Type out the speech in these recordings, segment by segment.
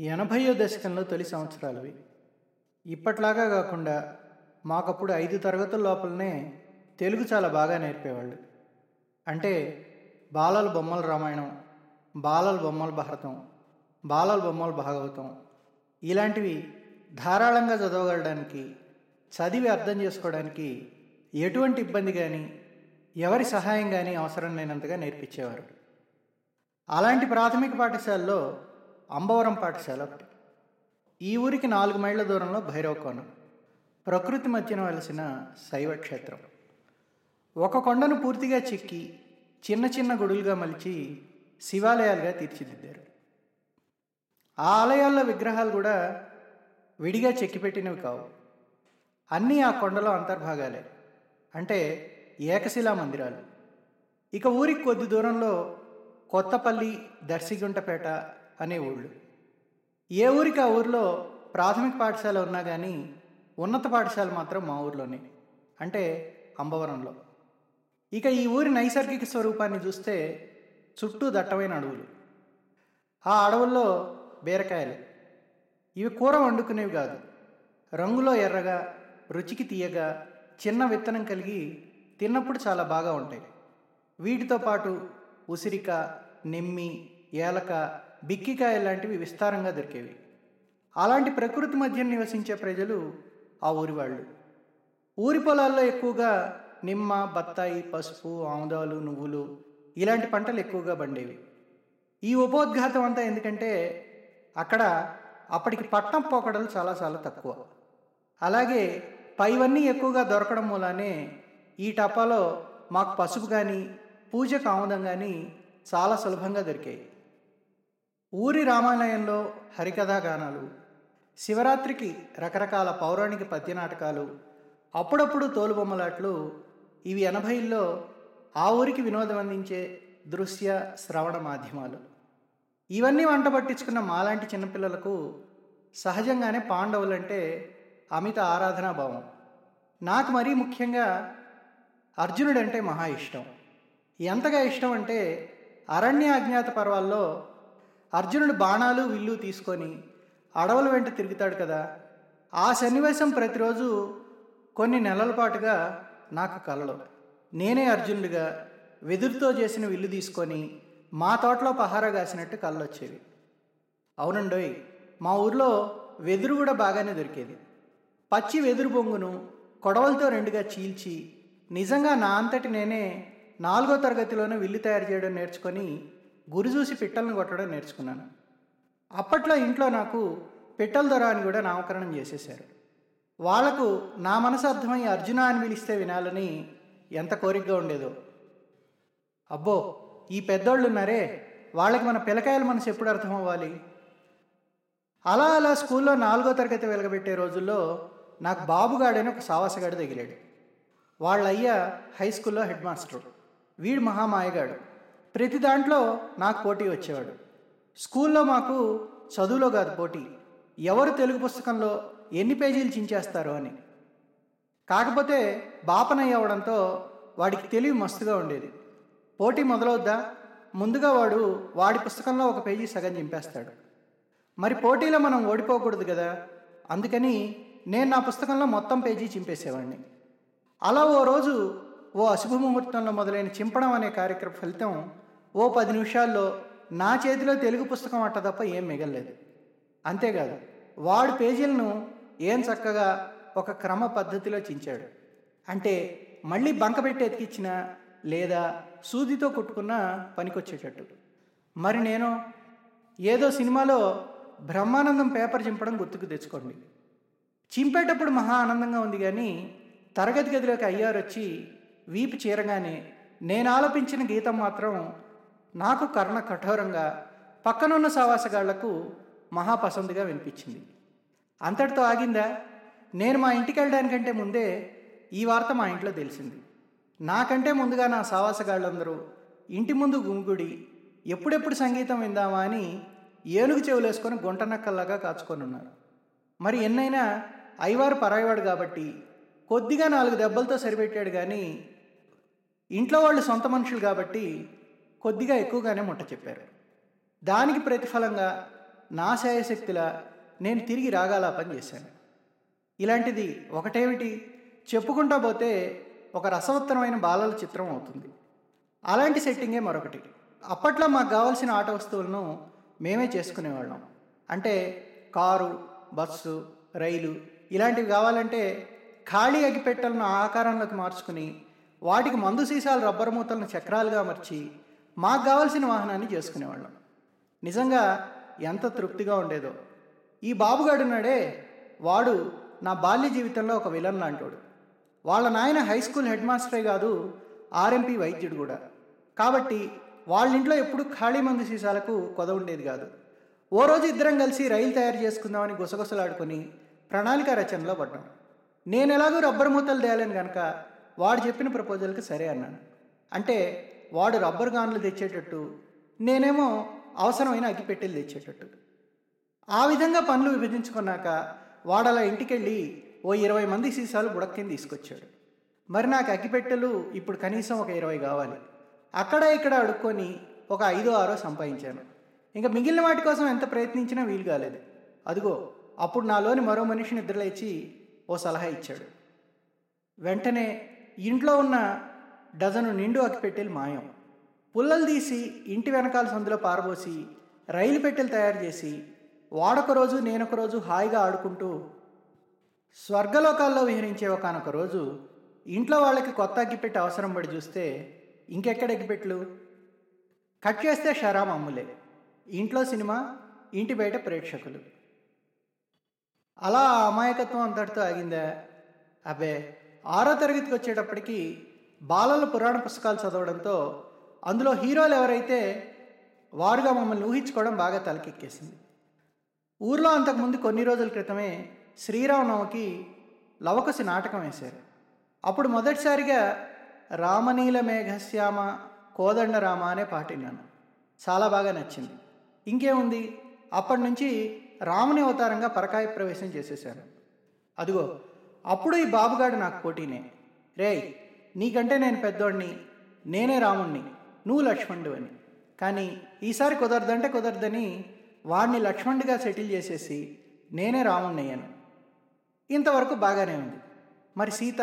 ఎనభైయో దశకంలో తొలి సంవత్సరాలవి ఇప్పట్లాగా కాకుండా మాకప్పుడు ఐదు తరగతుల లోపలనే తెలుగు చాలా బాగా నేర్పేవాళ్ళు. అంటే బాలల బొమ్మల రామాయణం బాలల బొమ్మల భారతం బాలల బొమ్మల భాగవతం ఇలాంటివి ధారాళంగా చదవగలడానికి చదివి అర్థం చేసుకోవడానికి ఎటువంటి ఇబ్బంది కానీ ఎవరి సహాయం కానీ అవసరం లేనంతగా నేర్పించేవారు. అలాంటి ప్రాథమిక పాఠశాలలో అంబవరం పాఠశాల ఒకటి. ఈ ఊరికి నాలుగు మైళ్ళ దూరంలో భైరవకోణం ప్రకృతి మధ్యన వెలసిన శైవ క్షేత్రం. ఒక కొండను పూర్తిగా చెక్కి చిన్న చిన్న గుడులుగా మలిచి శివాలయాలుగా తీర్చిదిద్దారు. ఆ ఆలయాల్లో విగ్రహాలు కూడా విడిగా చెక్కిపెట్టినవి కావు. అన్నీ ఆ కొండలో అంతర్భాగాలే. అంటే ఏకశిలా మందిరాలు. ఇక ఊరికి కొద్ది దూరంలో కొత్తపల్లి దర్శిగుంటపేట అనే ఊళ్ళు ఏ ఊరికి ఆ ఊరిలో ప్రాథమిక పాఠశాల ఉన్నా కానీ ఉన్నత పాఠశాల మాత్రం మా ఊర్లోనే అంటే అంబవరంలో. ఇక ఈ ఊరి నైసర్గిక స్వరూపాన్ని చూస్తే చుట్టూ దట్టమైన అడవులు. ఆ అడవుల్లో బీరకాయలు. ఇవి కూర వండుకునేవి కాదు. రంగులో ఎర్రగా రుచికి తీయగా చిన్న విత్తనం కలిగి తిన్నప్పుడు చాలా బాగా ఉంటాయి. వీటితో పాటు ఉసిరిక నిమ్మి ఏలక బిక్కికాయ లాంటివి విస్తారంగా దొరికేవి. అలాంటి ప్రకృతి మధ్య నివసించే ప్రజలు ఆ ఊరి వాళ్ళు. ఊరి పొలాల్లో ఎక్కువగా నిమ్మ బత్తాయి పసుపు ఆముదాలు నువ్వులు ఇలాంటి పంటలు ఎక్కువగా పండేవి. ఈ ఉపోద్ఘాతం అంతా ఎందుకంటే అక్కడ అప్పటికి పట్నం పోకడలు చాలా చాలా తక్కువ. అలాగే పైవన్నీ ఎక్కువగా దొరకడం మూలానే ఈ టపాలో మాకు పసుపు కానీ పూజకు ఆముదం కానీ చాలా సులభంగా దొరికాయి. ఊరి రామాలయంలో హరికథా గానాలు శివరాత్రికి రకరకాల పౌరాణిక పద్య నాటకాలు అప్పుడప్పుడు తోలుబొమ్మలాట్లు ఇవి ఎనభైల్లో ఆ ఊరికి వినోదం అందించే దృశ్య శ్రవణ మాధ్యమాలు. ఇవన్నీ వంట పట్టించుకున్న మాలాంటి చిన్నపిల్లలకు సహజంగానే పాండవులంటే అమిత ఆరాధనాభావం నాకు మరీ ముఖ్యంగా అర్జునుడంటే మహా ఇష్టం. ఎంతగా ఇష్టం అంటే అరణ్య అజ్ఞాత పర్వాల్లో అర్జునుడు బాణాలు విల్లు తీసుకొని అడవుల వెంట తిరుగుతాడు కదా. ఆ సన్నివేశం ప్రతిరోజు కొన్ని నెలల పాటుగా నాకు కలలు. నేనే అర్జునుడిగా వెదురుతో చేసిన విల్లు తీసుకొని మా తోటలో పహారా కాసినట్టు కళ్ళు వచ్చేవి అవునండోయ్ మా ఊర్లో వెదురు కూడా బాగానే దొరికేది. పచ్చి వెదురు బొంగును కొడవలతో రెండుగా చీల్చి నిజంగా నా అంతటి నేనే నాలుగో తరగతిలోనే విల్లు తయారు చేయడం నేర్చుకొని గురి చూసి పిట్టలను కొట్టడం నేర్చుకున్నాను. అప్పట్లో ఇంట్లో నాకు పిట్టల దొర అని కూడా నామకరణం చేసేశారు. వాళ్ళకు నా మనసు అర్థమై అర్జున అని పిలిస్తే వినాలని ఎంత కోరికగా ఉండేదో. అబ్బో ఈ పెద్దోళ్ళు ఉన్నారే వాళ్ళకి మన పిల్లకాయల మనసు ఎప్పుడు అర్థం అవ్వాలి అలా అలా స్కూల్లో నాలుగో తరగతి వెలగబెట్టే రోజుల్లో నాకు బాబుగాడని ఒక సావాసగాడు తగిలాడు. వాళ్ళ అయ్య హై స్కూల్లో హెడ్ మాస్టర్ వీడు మహామాయగాడు. ప్రతి దాంట్లో నాకు పోటీ వచ్చేవాడు. స్కూల్లో మాకు చదువులో కాదు పోటీ. ఎవరు తెలుగు పుస్తకంలో ఎన్ని పేజీలు చించేస్తారో అని. కాకపోతే బాపనయ్య అవడంతో వాడికి తెలివి మస్తుగా ఉండేది. పోటీ మొదలవుద్దా? ముందుగా వాడు వాడి పుస్తకంలో ఒక పేజీ సగం చింపేస్తాడు. మరి పోటీలో మనం ఓడిపోకూడదు కదా? అందుకని నేను నా పుస్తకంలో మొత్తం పేజీ చింపేసేవాడిని. అలా ఓ రోజు ఓ అశుభ ముహూర్తంలో మొదలైన చింపడం అనే కార్యక్రమ ఫలితం ఓ పది నిమిషాల్లో నా చేతిలో తెలుగు పుస్తకం అట్ట తప్ప ఏం మిగలలేదు. అంతేకాదు వాడు పేజీలను ఏం చక్కగా ఒక క్రమ పద్ధతిలో చించాడు. అంటే మళ్ళీ బంక పెట్టి ఎతికిచ్చిన లేదా సూదితో కుట్టుకున్న పనికొచ్చేటట్టు. మరి నేను ఏదో సినిమాలో బ్రహ్మానందం పేపర్ చింపడం గుర్తుకు తెచ్చుకోండి. చింపేటప్పుడు మహా ఆనందంగా ఉంది కానీ తరగతి గదిలోకి అయ్యారు వచ్చి వీపు చీరగానే నేను ఆలపించిన గీతం మాత్రం నాకు కర్ణ కఠోరంగా పక్కనున్న సావాసగాళ్ళకు మహాపసందుగా వినిపించింది. అంతటితో ఆగిందా? నేను మా ఇంటికి వెళ్ళడానికంటే ముందే ఈ వార్త మా ఇంట్లో తెలిసింది. నాకంటే ముందుగా నా సావాసగాళ్ళందరూ ఇంటి ముందు గుమిగుడి ఎప్పుడెప్పుడు సంగీతం విందామా అని ఏనుగు చెవులేసుకొని గుంటనక్కల్లాగా కాచుకొని ఉన్నారు మరి ఎన్నైనా ఐవారు పరాయివాడు కాబట్టి కొద్దిగా నాలుగు దెబ్బలతో సరిపెట్టాడు కానీ ఇంట్లో వాళ్ళు సొంత మనుషులు కాబట్టి కొద్దిగా ఎక్కువగానే ముట్ట చెప్పారు. దానికి ప్రతిఫలంగా నా శాయశక్తిలా నేను తిరిగి రాగాల పని చేశాను. ఇలాంటిది ఒకటేమిటి? చెప్పుకుంటా పోతే ఒక రసవత్తరమైన బాలల చిత్రం అవుతుంది. అలాంటి సెట్టింగే మరొకటి. అప్పట్లో మాకు కావాల్సిన ఆట వస్తువులను మేమే చేసుకునేవాళ్ళం. అంటే కారు బస్సు రైలు ఇలాంటివి కావాలంటే ఖాళీ అగిపెట్టెలను ఆకారంలోకి మార్చుకుని వాటికి మందు సీసాలు రబ్బర్ మూతలను చక్రాలుగా అమర్చి మాకు కావాల్సిన వాహనాన్ని చేసుకునేవాళ్ళం. నిజంగా ఎంత తృప్తిగా ఉండేదో. ఈ బాబుగాడున్నాడే వాడు నా బాల్య జీవితంలో ఒక విలన్ లాంటోడు. వాళ్ళ నాయన హై స్కూల్ హెడ్ మాస్టరే కాదు ఆర్ఎంపీ వైద్యుడు కూడా. కాబట్టి వాళ్ళ ఇంట్లో ఎప్పుడు ఖాళీ మందు సీసాలకు కొద ఉండేది కాదు. ఓ రోజు ఇద్దరం కలిసి రైలు తయారు చేసుకుందామని గుసగుసలాడుకొని ప్రణాళిక రచనలో పడ్డాం. నేను ఎలాగో రబ్బర్ మూతలు తేలేను కనుక వాడు చెప్పిన ప్రపోజల్కి సరే అన్నాను. అంటే వాడు రబ్బర్ గాన్లు తెచ్చేటట్టు నేనేమో అవసరమైన అగ్గిపెట్టెలు తెచ్చేటట్టు. ఆ విధంగా పనులు విభజించుకున్నాక వాడలా ఇంటికెళ్ళి ఓ ఇరవై మంది సీసాలు బుడక్కిని తీసుకొచ్చాడు. మరి నాకు అగ్గిపెట్టెలు ఇప్పుడు కనీసం ఒక ఇరవై కావాలి. అక్కడ ఇక్కడ అడుక్కొని ఒక ఐదో ఆరో సంపాదించాను. ఇంకా మిగిలిన వాటి కోసం ఎంత ప్రయత్నించినా వీలు కాలేదు. అదిగో అప్పుడు నాలోని మరో మనిషి నిద్రలేచి ఓ సలహా ఇచ్చాడు. వెంటనే ఇంట్లో ఉన్న డజను నిండు అక్కిపెట్టెలు మాయం. పుల్లలు తీసి ఇంటి వెనకాల సందులో పారబోసి రైలు పెట్టెలు తయారు చేసి వాడొక రోజు నేనొక రోజు హాయిగా ఆడుకుంటూ స్వర్గలోకాల్లో విహరించే ఒకనొక రోజు ఇంట్లో వాళ్ళకి కొత్త అగ్గిపెట్టి అవసరం పడి చూస్తే ఇంకెక్కడ అగ్గిపెట్లు కట్ చేస్తే షరా అమ్ములే. ఇంట్లో సినిమా ఇంటి బయట ప్రేక్షకులు. అలా ఆ అమాయకత్వం అంతటితో ఆగిందా? అబ్బే ఆరో తరగతికి వచ్చేటప్పటికి బాలల పురాణ పుస్తకాలు చదవడంతో అందులో హీరోలు ఎవరైతే వారుగా మమ్మల్ని ఊహించుకోవడం బాగా తలకెక్కేసింది. ఊర్లో అంతకుముందు కొన్ని రోజుల క్రితమే శ్రీరామనవమికి లవకుశి నాటకం వేశారు. అప్పుడు మొదటిసారిగా రామనీల మేఘశ్యామ కోదండ రామ అనే పాట విన్నాను. చాలా బాగా నచ్చింది. ఇంకేముంది? అప్పటి నుంచి రాముని అవతారంగా పరకాయ ప్రవేశం చేసేశారు. అదిగో అప్పుడు ఈ బాబుగాడు నాకు పోటీనే. రేయ్ నీకంటే నేను పెద్దోడిని. నేనే రాముణ్ణి. నువ్వు లక్ష్మణుడు అని కానీ ఈసారి కుదరదంటే కుదరదని వాడిని లక్ష్మణుడిగా సెటిల్ చేసేసి నేనే రాముణ్ణి అయ్యాను ఇంతవరకు బాగానే ఉంది. మరి సీత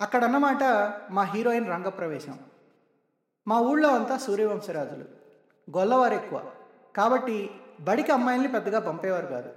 అక్కడన్నమాట మా హీరోయిన్ రంగప్రవేశం. మా ఊళ్ళో అంతా సూర్యవంశరాజులు. గొల్లవారు ఎక్కువ కాబట్టి బడికి అమ్మాయిల్ని పెద్దగా పంపేవారు కాదు.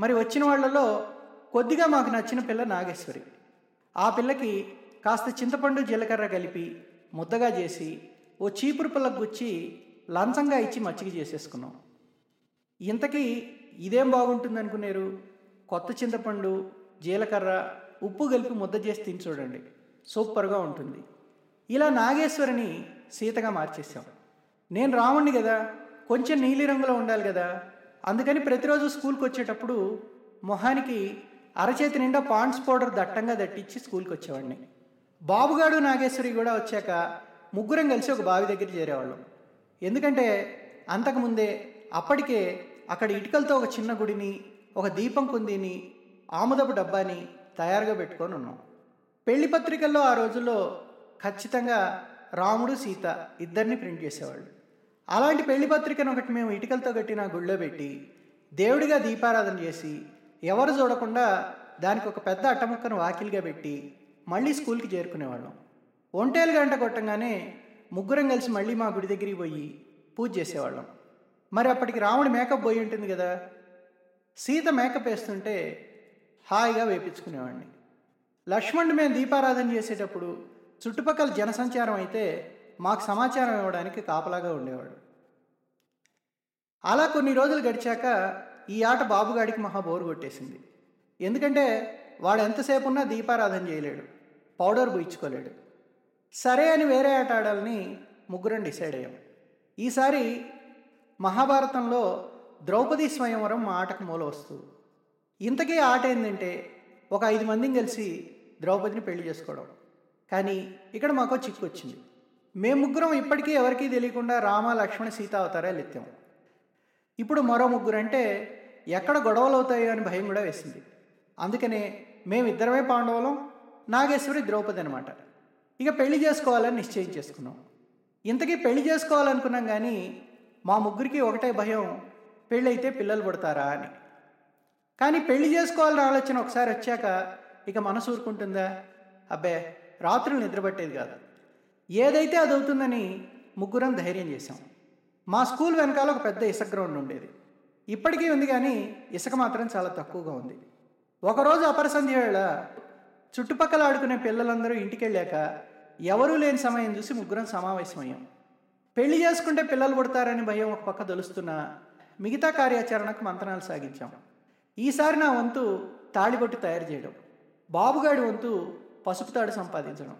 మరి వచ్చిన వాళ్ళలో కొద్దిగా మాకు నచ్చిన పిల్ల నాగేశ్వరి. ఆ పిల్లకి కాస్త చింతపండు జీలకర్ర కలిపి ముద్దగా చేసి ఓ చీపురు పిల్లకు గుచ్చి లంచంగా ఇచ్చి మచ్చిక చేసేసుకున్నాం. ఇంతకీ ఇదేం బాగుంటుంది అనుకున్నారు కొత్త చింతపండు జీలకర్ర ఉప్పు కలిపి ముద్ద చేసి తిని చూడండి. సూపర్గా ఉంటుంది. ఇలా నాగేశ్వరిని సీతగా మార్చేసాం నేను రాముణ్ణి కదా కొంచెం నీలిరంగులో ఉండాలి కదా అందుకని ప్రతిరోజు స్కూల్కి వచ్చేటప్పుడు మొహానికి అరచేతి నిండా పాండ్స్ పౌడర్ దట్టంగా దట్టించి స్కూల్కి వచ్చేవాడిని. బాబుగాడు నాగేశ్వరి కూడా వచ్చాక ముగ్గురం కలిసి ఒక బావి దగ్గర చేరేవాళ్ళం. ఎందుకంటే అంతకుముందే అప్పటికే అక్కడ ఇటుకలతో ఒక చిన్న గుడిని ఒక దీపం కుందిని ఆముదపు డబ్బాని తయారుగా పెట్టుకొని ఉన్నాం. పెళ్ళి పత్రికల్లో ఆ రోజుల్లో ఖచ్చితంగా రాముడు సీత ఇద్దరిని ప్రింట్ చేసేవాళ్ళు. అలాంటి పెళ్ళి పత్రికను ఒకటి మేము ఇటుకలతో కట్టిన గుళ్ళో పెట్టి దేవుడిగా దీపారాధన చేసి ఎవరు చూడకుండా దానికి ఒక పెద్ద అట్టముక్కను వాకిలిగా పెట్టి మళ్ళీ స్కూల్కి చేరుకునేవాళ్ళం. ఒంటేలు గంట కొట్టంగానే ముగ్గురం కలిసి మళ్ళీ మా గుడి దగ్గరికి పోయి పూజ చేసేవాళ్ళం. మరి అప్పటికి రాముడి మేకప్ పోయి ఉంటుంది కదా సీత మేకప్ వేస్తుంటే హాయిగా వేపించుకునేవాడిని. లక్ష్మణుడు మేము దీపారాధన చేసేటప్పుడు చుట్టుపక్కల జనసంచారం అయితే మాకు సమాచారం ఇవ్వడానికి కాపలాగా ఉండేవాడు. అలా కొన్ని రోజులు గడిచాక ఈ ఆట బాబుగాడికి మహా బోరు కొట్టేసింది. ఎందుకంటే వాడు ఎంతసేపు ఉన్నా దీపారాధన చేయలేడు. పౌడర్ పూయించుకోలేడు సరే అని వేరే ఆట ఆడాలని ముగ్గురం డిసైడ్ అయ్యాం. ఈసారి మహాభారతంలో ద్రౌపది స్వయంవరం మా ఆటకు మూల వస్తువు. ఇంతకీ ఆట ఏంటంటే ఒక ఐదు మందిని కలిసి ద్రౌపదిని పెళ్ళి చేసుకోవడం. కానీ ఇక్కడ మాకు చిక్కు వచ్చింది. మేము ముగ్గురం ఇప్పటికీ ఎవరికీ తెలియకుండా రామ లక్ష్మణ సీత అవతారాలు ఎత్తాం. ఇప్పుడు మరో ముగ్గురు అంటే ఎక్కడ గొడవలు అవుతాయో అని భయం కూడా వేసింది. అందుకనే మేమిద్దరమే పాండవులం నాగేశ్వరి ద్రౌపది అనమాట ఇక పెళ్ళి చేసుకోవాలని నిశ్చయం చేసుకున్నాం. ఇంతకీ పెళ్ళి చేసుకోవాలనుకున్నాం కానీ మా ముగ్గురికి ఒకటే భయం పెళ్ళైతే పిల్లలు పుడతారా అని. కానీ పెళ్ళి చేసుకోవాలని ఆలోచన ఒకసారి వచ్చాక ఇక మనసు ఊరుకుంటుందా? అబ్బే రాత్రులు నిద్రపట్టేది కాదు. ఏదైతే అది అవుతుందని ముగ్గురం ధైర్యం చేశాం. మా స్కూల్ వెనకాల ఒక పెద్ద ఇసుక గ్రౌండ్ ఉండేది. ఇప్పటికీ ఉంది కానీ ఇసుక మాత్రం చాలా తక్కువగా ఉంది. ఒకరోజు అపరసంధ్య వేళ చుట్టుపక్కల ఆడుకునే పిల్లలందరూ ఇంటికి వెళ్ళాక ఎవరూ లేని సమయం చూసి ముగ్గురం సమావేశమయ్యాం. పెళ్ళి చేసుకుంటే పిల్లలు పుడతారని భయం ఒక పక్క దొలుస్తున్నా మిగతా కార్యాచరణకు మంతనాలు సాగించాం. ఈసారి నా వంతు తాళిబొట్టు తయారు చేయడం బాబుగాడి వంతు పసుపు తాడు సంపాదించడం.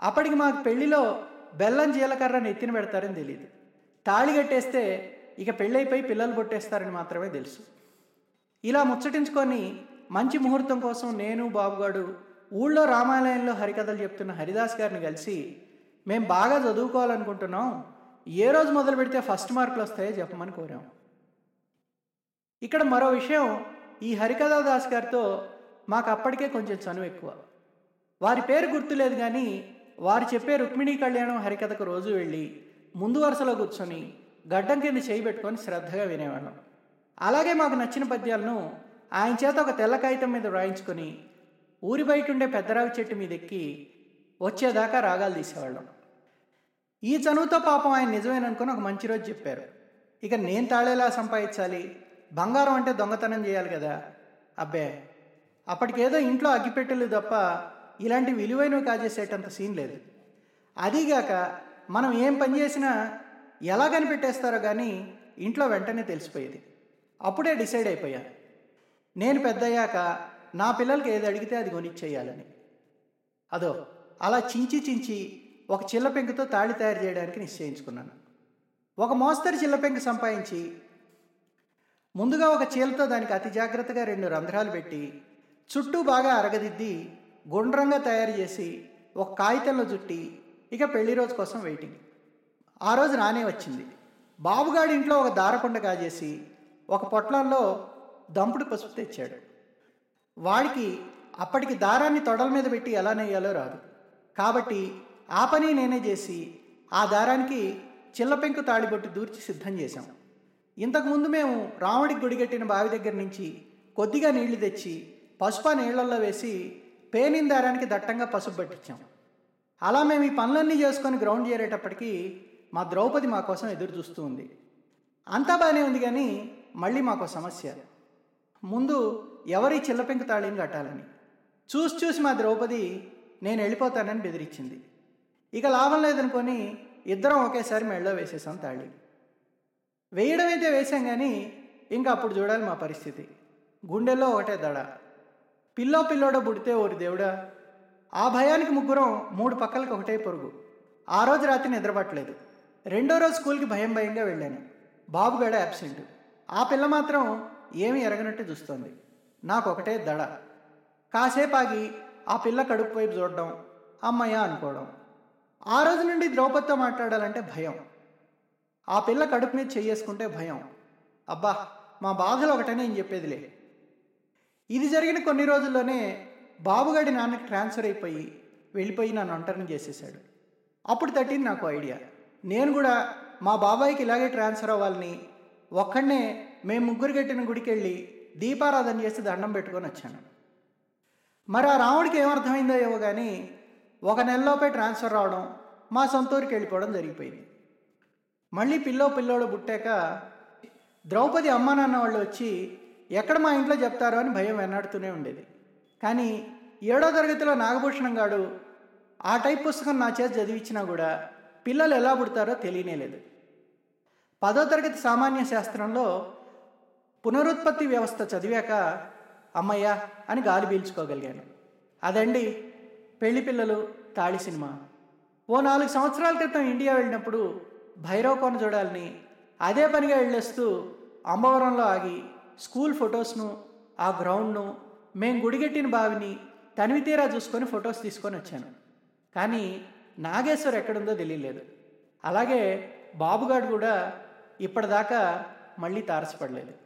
అప్పటికి మాకు పెళ్ళిలో బెల్లం జీలకర్ర నెత్తిన పెడతారని తెలియదు తాళి కట్టేస్తే ఇక పెళ్ళైపోయి పిల్లలు పుట్టేస్తారని మాత్రమే తెలుసు. ఇలా ముచ్చటించుకొని మంచి ముహూర్తం కోసం నేను బాబుగాడు ఊళ్ళో రామాలయంలో హరికథలు చెప్తున్న హరిదాస్ గారిని కలిసి మేము బాగా చదువుకోవాలనుకుంటున్నాం. ఏ రోజు మొదలు పెడితే ఫస్ట్ మార్కులు వస్తాయో చెప్పమని కోరాం. ఇక్కడ మరో విషయం ఈ హరికథా దాస్ గారితో మాకు అప్పటికే కొంచెం చనువు ఎక్కువ. వారి పేరు గుర్తులేదు కానీ వారు చెప్పే రుక్మిణీ కళ్యాణం హరికథకు రోజు వెళ్ళి ముందు వరుసలో కూర్చొని గడ్డం కింద చేయి పెట్టుకొని శ్రద్ధగా వినేవాళ్ళం. అలాగే మాకు నచ్చిన పద్యాలను ఆయన చేత ఒక తెల్ల కాగితం మీద వ్రాయించుకొని ఊరి బయట ఉండే పెద్దరావి చెట్టు మీద ఎక్కి వచ్చేదాకా రాగాలు తీసేవాళ్ళం. ఈ చనువుతో పాపం ఆయన నిజమేననుకుని ఒక మంచి రోజు చెప్పారు. ఇక నేను తాళేలా సంపాదించాలి బంగారం అంటే దొంగతనం చేయాలి కదా అబ్బే. అప్పటికేదో ఇంట్లో అగ్గిపెట్టెలు తప్ప ఇలాంటి విలువైనవి కాజేసేటంత సీన్ లేదు. అదీగాక మనం ఏం పని చేసినా ఎలా కనిపెట్టేస్తారో కానీ ఇంట్లో వెంటనే తెలిసిపోయేది. అప్పుడే డిసైడ్ అయిపోయా. నేను పెద్దయ్యాక నా పిల్లలకి ఏది అడిగితే అది కొనిచ్చేయాలని. అదో అలా చించి చించి ఒక చిల్ల పెంకుతో తాళి తయారు చేయడానికి నిశ్చయించుకున్నాను. ఒక మోస్తరు చిల్ల పెంకు సంపాదించి ముందుగా ఒక చీలతో దానికి అతి జాగ్రత్తగా రెండు రంధ్రాలు పెట్టి చుట్టూ బాగా అరగదిద్ది గుండ్రంగా తయారు చేసి ఒక కాగితంలో చుట్టి ఇక పెళ్ళి రోజు కోసం వెయిటింగ్. ఆ రోజు రానే వచ్చింది. బాబుగాడి ఇంట్లో ఒక దారపుండ కాజేసి ఒక పొట్లంలో దంపుడు పసుపు తెచ్చాడు. వాడికి అప్పటికి దారాన్ని తొడల మీద పెట్టి ఎలా నెయ్యాలో రాదు. కాబట్టి ఆ పని నేనే చేసి ఆ దారానికి చిల్లపెంకు తాళిబొట్టు దూర్చి సిద్ధం చేశాం. ఇంతకుముందు మేము రాముడికి గుడిగట్టిన బావి దగ్గర నుంచి కొద్దిగా నీళ్ళు తెచ్చి పసుప ఆ వేసి పేనిన దారానికి దట్టంగా పసుపు పట్టించాం. అలా మేము ఈ పనులన్నీ చేసుకొని గ్రౌండ్ చేరేటప్పటికీ మా ద్రౌపది మా కోసం ఎదురు చూస్తూ ఉంది. అంతా బాగానే ఉంది కానీ మళ్ళీ మాకు సమస్య. ముందు ఎవరి చిల్లపెంకు తాళిని కట్టాలని? చూసి చూసి మా ద్రౌపది నేను వెళ్ళిపోతానని బెదిరించింది. ఇక లాభం లేదనుకొని ఇద్దరం ఒకేసారి మెళ్ళో వేసేసాం తాళి. వేయడం అయితే వేసాం కానీ ఇంకా అప్పుడు చూడాలి మా పరిస్థితి. గుండెల్లో ఒకటే దడ. పిల్లో పిల్లోడో పుడితే ఓరి దేవుడా. ఆ భయానికి ముగ్గురం మూడు పక్కలకి ఒకటే పొరుగు. ఆ రోజు రాత్రి నిద్రపట్టలేదు. రెండో రోజు స్కూల్కి భయం భయంగా వెళ్ళాను. బాబుగాడ అబ్సెంట్. ఆ పిల్ల మాత్రం ఏమీ ఎరగనట్టు చూస్తోంది. నాకు ఒకటే దడ. కాసేపాగి ఆ పిల్ల కడుపు వైపు చూడడం అమ్మయ్య అనుకోవడం. ఆ రోజు నుండి ద్రౌపదితో మాట్లాడాలంటే భయం. ఆ పిల్ల కడుపు మీద చేసుకుంటే భయం. అబ్బా మా బాధలు ఒకటనే నేను చెప్పేదిలే. ఇది జరిగిన కొన్ని రోజుల్లోనే బాబుగాడి నాన్నకి ట్రాన్స్ఫర్ అయిపోయి వెళ్ళిపోయి నన్ను ఒంటరిని చేసేసాడు అప్పుడు తట్టింది నాకు ఐడియా. నేను కూడా మా బాబాయ్కి ఇలాగే ట్రాన్స్ఫర్ అవ్వాలని ఒక్కడనే మేము ముగ్గురు కట్టిన గుడికి వెళ్ళి దీపారాధన చేసి దండం పెట్టుకొని వచ్చాను. మరి ఆ రాముడికి ఏమర్థమైందో ఏమో కానీ ఒక నెలలోపే ట్రాన్స్ఫర్ రావడం మా సొంత ఊరికి వెళ్ళిపోవడం జరిగిపోయింది. మళ్ళీ పిల్లో పిల్లోడు పుట్టాక ద్రౌపది అమ్మ నాన్న వాళ్ళు వచ్చి ఎక్కడ మా ఇంట్లో చెప్తారో అని భయం వెన్నాడుతూనే ఉండేది. కానీ ఏడో తరగతిలో నాగభూషణం గాడు ఆ టైప్ పుస్తకం నా చేతి చదివించినా కూడా పిల్లలు ఎలా పుడతారో తెలియనే లేదు. పదో తరగతి సామాన్య శాస్త్రంలో పునరుత్పత్తి వ్యవస్థ చదివాక అమ్మయ్యా అని గాలి పీల్చుకోగలిగాను. అదండి పెళ్ళి పిల్లలు తాళి సినిమా. ఓ నాలుగు సంవత్సరాల క్రితం ఇండియా వెళ్ళినప్పుడు భైరవ్ కొన చూడాలని అదే పనిగా వెళ్ళేస్తూ అంబవరంలో ఆగి స్కూల్ ఫొటోస్ను ఆ గ్రౌండ్ను మేం గుడిగట్టిన బావిని తనివి తీరా చూసుకొని ఫొటోస్ తీసుకొని వచ్చాను. కానీ నాగేశ్వర్ ఎక్కడుందో తెలియలేదు. అలాగే బాబుగాడు కూడా ఇప్పటిదాకా మళ్ళీ తారసపడలేదు.